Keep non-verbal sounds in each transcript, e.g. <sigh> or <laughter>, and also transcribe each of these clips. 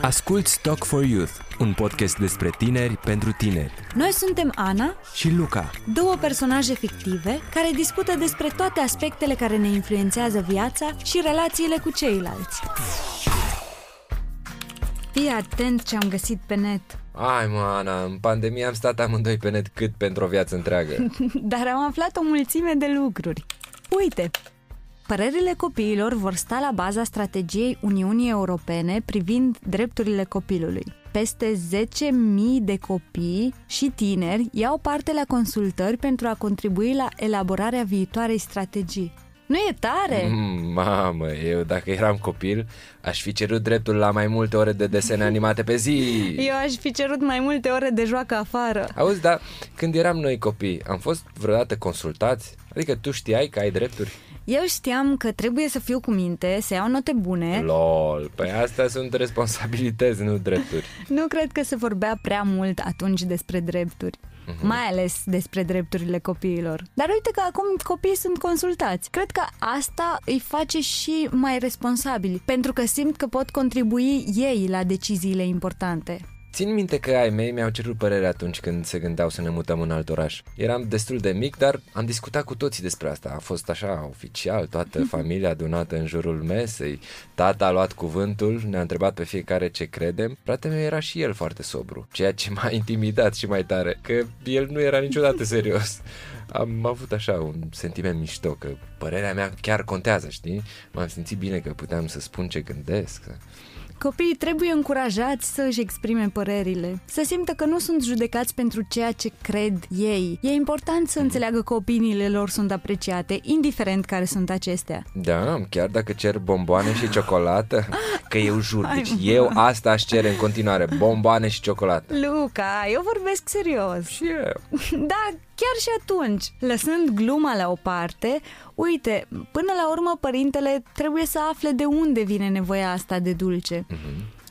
Asculți Talk for Youth, un podcast despre tineri pentru tineri. Noi suntem Ana Și Luca, două personaje fictive care discută despre toate aspectele care ne influențează viața și relațiile cu ceilalți. Fii atent ce am găsit pe net. Ai mă, Ana, în pandemie am stat amândoi pe net cât pentru o viață întreagă. <laughs> Dar am aflat o mulțime de lucruri. Uite, părerile copiilor vor sta la baza strategiei Uniunii Europene privind drepturile copilului. Peste 10.000 de copii și tineri iau parte la consultări pentru a contribui la elaborarea viitoarei strategii. Nu e tare? Mm, Mamă, eu dacă eram copil, aș fi cerut dreptul la mai multe ore de desene animate pe zi. <laughs> Eu aș fi cerut mai multe ore de joacă afară. Auzi, dar când eram noi copii, am fost vreodată consultați? Adică tu știai că ai drepturi? Eu știam că trebuie să fiu cu minte, să iau note bune. Lol, păi astea sunt responsabilități, nu drepturi. <laughs> Nu cred că se vorbea prea mult atunci despre drepturi. Mai ales despre drepturile copiilor. Dar uite că acum copiii sunt consultați. Cred că asta îi face și mai responsabili, pentru că simt că pot contribui ei la deciziile importante. Țin minte că ai mei mi-au cerut părere atunci când se gândeau să ne mutăm în alt oraș. Eram destul de mic, dar am discutat cu toții despre asta. A fost așa, oficial, toată <laughs> familia adunată în jurul mesei. Tata a luat cuvântul, ne-a întrebat pe fiecare ce credem. Fratele meu era și el foarte sobru, ceea ce m-a <laughs> intimidat și mai tare, că el nu era niciodată serios. Am avut așa un sentiment mișto, că părerea mea chiar contează, știi? M-am simțit bine că puteam să spun ce gândesc. Copiii trebuie încurajați să își exprime părerile, să simtă că nu sunt judecați pentru ceea ce cred ei. E important să înțeleagă că opiniile lor sunt apreciate, indiferent care sunt acestea. Da, chiar dacă cer bomboane și ciocolată, <laughs> că eu jur, deci eu asta aș cere în continuare, bomboane și ciocolată. Luca, eu vorbesc serios. Și eu. <laughs> Da, chiar și atunci, lăsând gluma la o parte, uite, până la urmă părintele trebuie să afle de unde vine nevoia asta de dulce.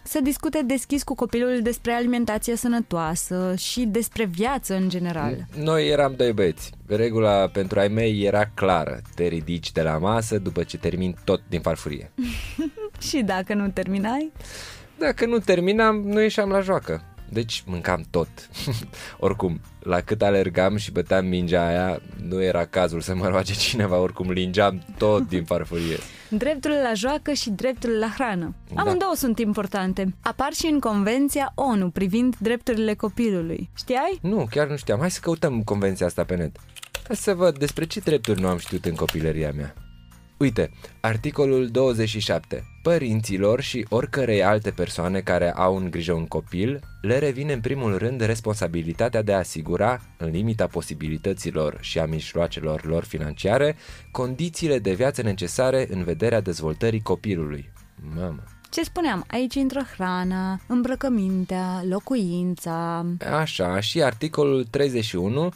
Să discute deschis cu copilul despre alimentație sănătoasă și despre viață în general. Noi eram doi băieți. Regula pentru ai mei era clară. Te ridici de la masă după ce termin tot din farfurie. <laughs> Și dacă nu terminai? Dacă nu terminam, nu ieșeam la joacă. Deci mâncam tot. <laughs> oricum, la cât alergam și băteam mingea aia, nu era cazul să mă roage cineva, oricum lingeam tot din farfurie. <laughs> Dreptul la joacă și dreptul la hrană. Da. Amândouă sunt importante. Apar și în Convenția ONU privind drepturile copilului. Știai? Nu, chiar nu știam. Hai să căutăm convenția asta pe net. Ca să văd despre ce drepturi nu am știut în copilăria mea. Uite, articolul 27. Părinților și oricărei alte persoane care au în grijă un copil, le revine în primul rând responsabilitatea de a asigura, în limita posibilităților și a mijloacelor lor financiare, condițiile de viață necesare în vederea dezvoltării copilului. Mamă. Ce spuneam? Aici intră hrana, îmbrăcămintea, locuința. Așa, și articolul 31.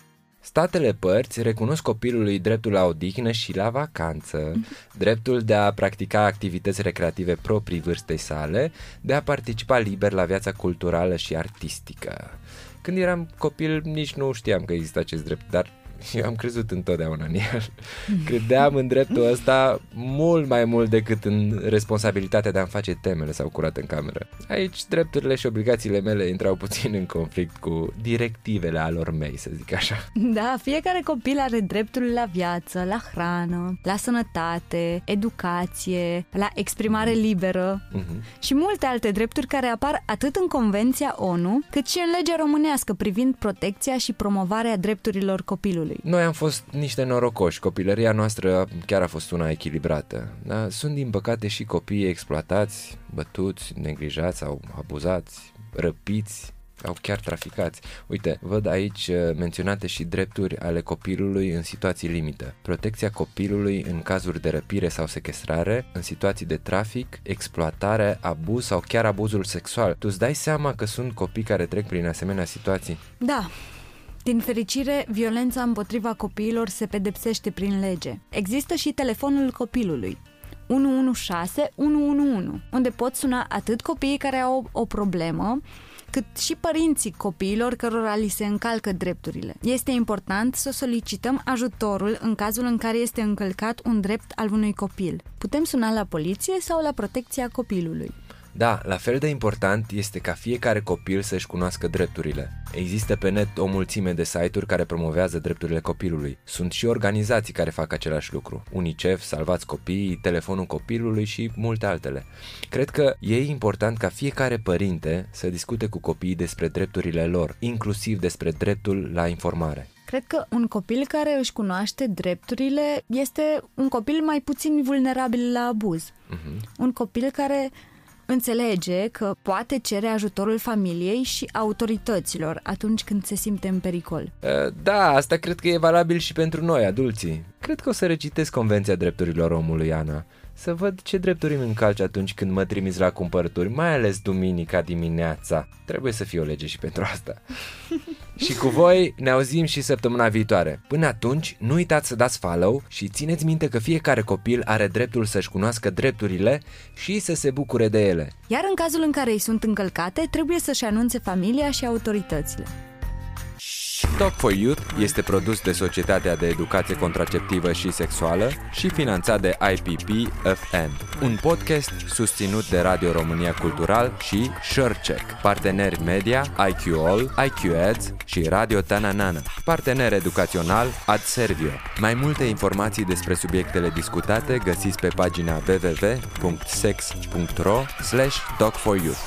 Statele părți recunosc copilului dreptul la odihnă și la vacanță, dreptul de a practica activități recreative proprii vârstei sale, de a participa liber la viața culturală și artistică. Când eram copil, nici nu știam că există acest drept, dar <laughs> eu am crezut întotdeauna în el. Credeam în dreptul ăsta mult mai mult decât în responsabilitatea de a-mi face temele sau curat în cameră. Aici drepturile și obligațiile mele intrau puțin în conflict cu directivele alor mei, să zic așa. Da, fiecare copil are dreptul la viață, la hrană, la sănătate, educație, la exprimare liberă Mhm. și multe alte drepturi care apar atât în Convenția ONU, cât și în legea românească privind protecția și promovarea drepturilor copilului. Noi am fost niște norocoși, copilăria noastră chiar a fost una echilibrată. Da? Sunt din păcate și copii exploatați, bătuți, neglijați sau abuzați, răpiți sau chiar traficați. Uite, văd aici uh, menționate și drepturi ale copilului în situații limită. Protecția copilului în cazuri de răpire sau sequestrare, în situații de trafic, exploatare, abuz sau chiar abuzul sexual. Tu îți dai seama că sunt copii care trec prin asemenea situații? Da, din fericire, violența împotriva copiilor se pedepsește prin lege. Există și telefonul copilului. 116 111, unde pot suna atât copiii care au o problemă, cât și părinții copiilor cărora li se încalcă drepturile. Este important să solicităm ajutorul în cazul în care este încălcat un drept al unui copil. Putem suna la poliție sau la protecția copilului. Da, la fel de important este ca fiecare copil să-și cunoască drepturile. Există pe net o mulțime de site-uri care promovează drepturile copilului. Sunt și organizații care fac același lucru. UNICEF, Salvați Copiii, Telefonul Copilului și multe altele. Cred că e important ca fiecare părinte să discute cu copiii despre drepturile lor, inclusiv despre dreptul la informare. Cred că un copil care își cunoaște drepturile este un copil mai puțin vulnerabil la abuz. Uh-huh. Un copil care înțelege că poate cere ajutorul familiei și autorităților atunci când se simte în pericol. Da, asta cred că e valabil și pentru noi, adulții. Cred că o să recitesc Convenția Drepturilor Omului, Ana să văd ce drepturi îmi încalci atunci când mă trimiți la cumpărături, mai ales duminica dimineața. Trebuie să fie o lege și pentru asta. <laughs> și cu voi ne auzim și săptămâna viitoare. Până atunci, nu uitați să dați follow și țineți minte că fiecare copil are dreptul să-și cunoască drepturile și să se bucure de ele. Iar în cazul în care îi sunt încălcate, trebuie să-și anunțe familia și autoritățile. Talk for Youth este produs de Societatea de Educație Contraceptivă și Sexuală și finanțat de IPP FN, un podcast susținut de Radio România Cultural și SureCheck, parteneri media IQ All, IQ Ads și Radio Tananana, partener educațional AdServio. Mai multe informații despre subiectele discutate găsiți pe pagina www.sex.ro slash talk for youth.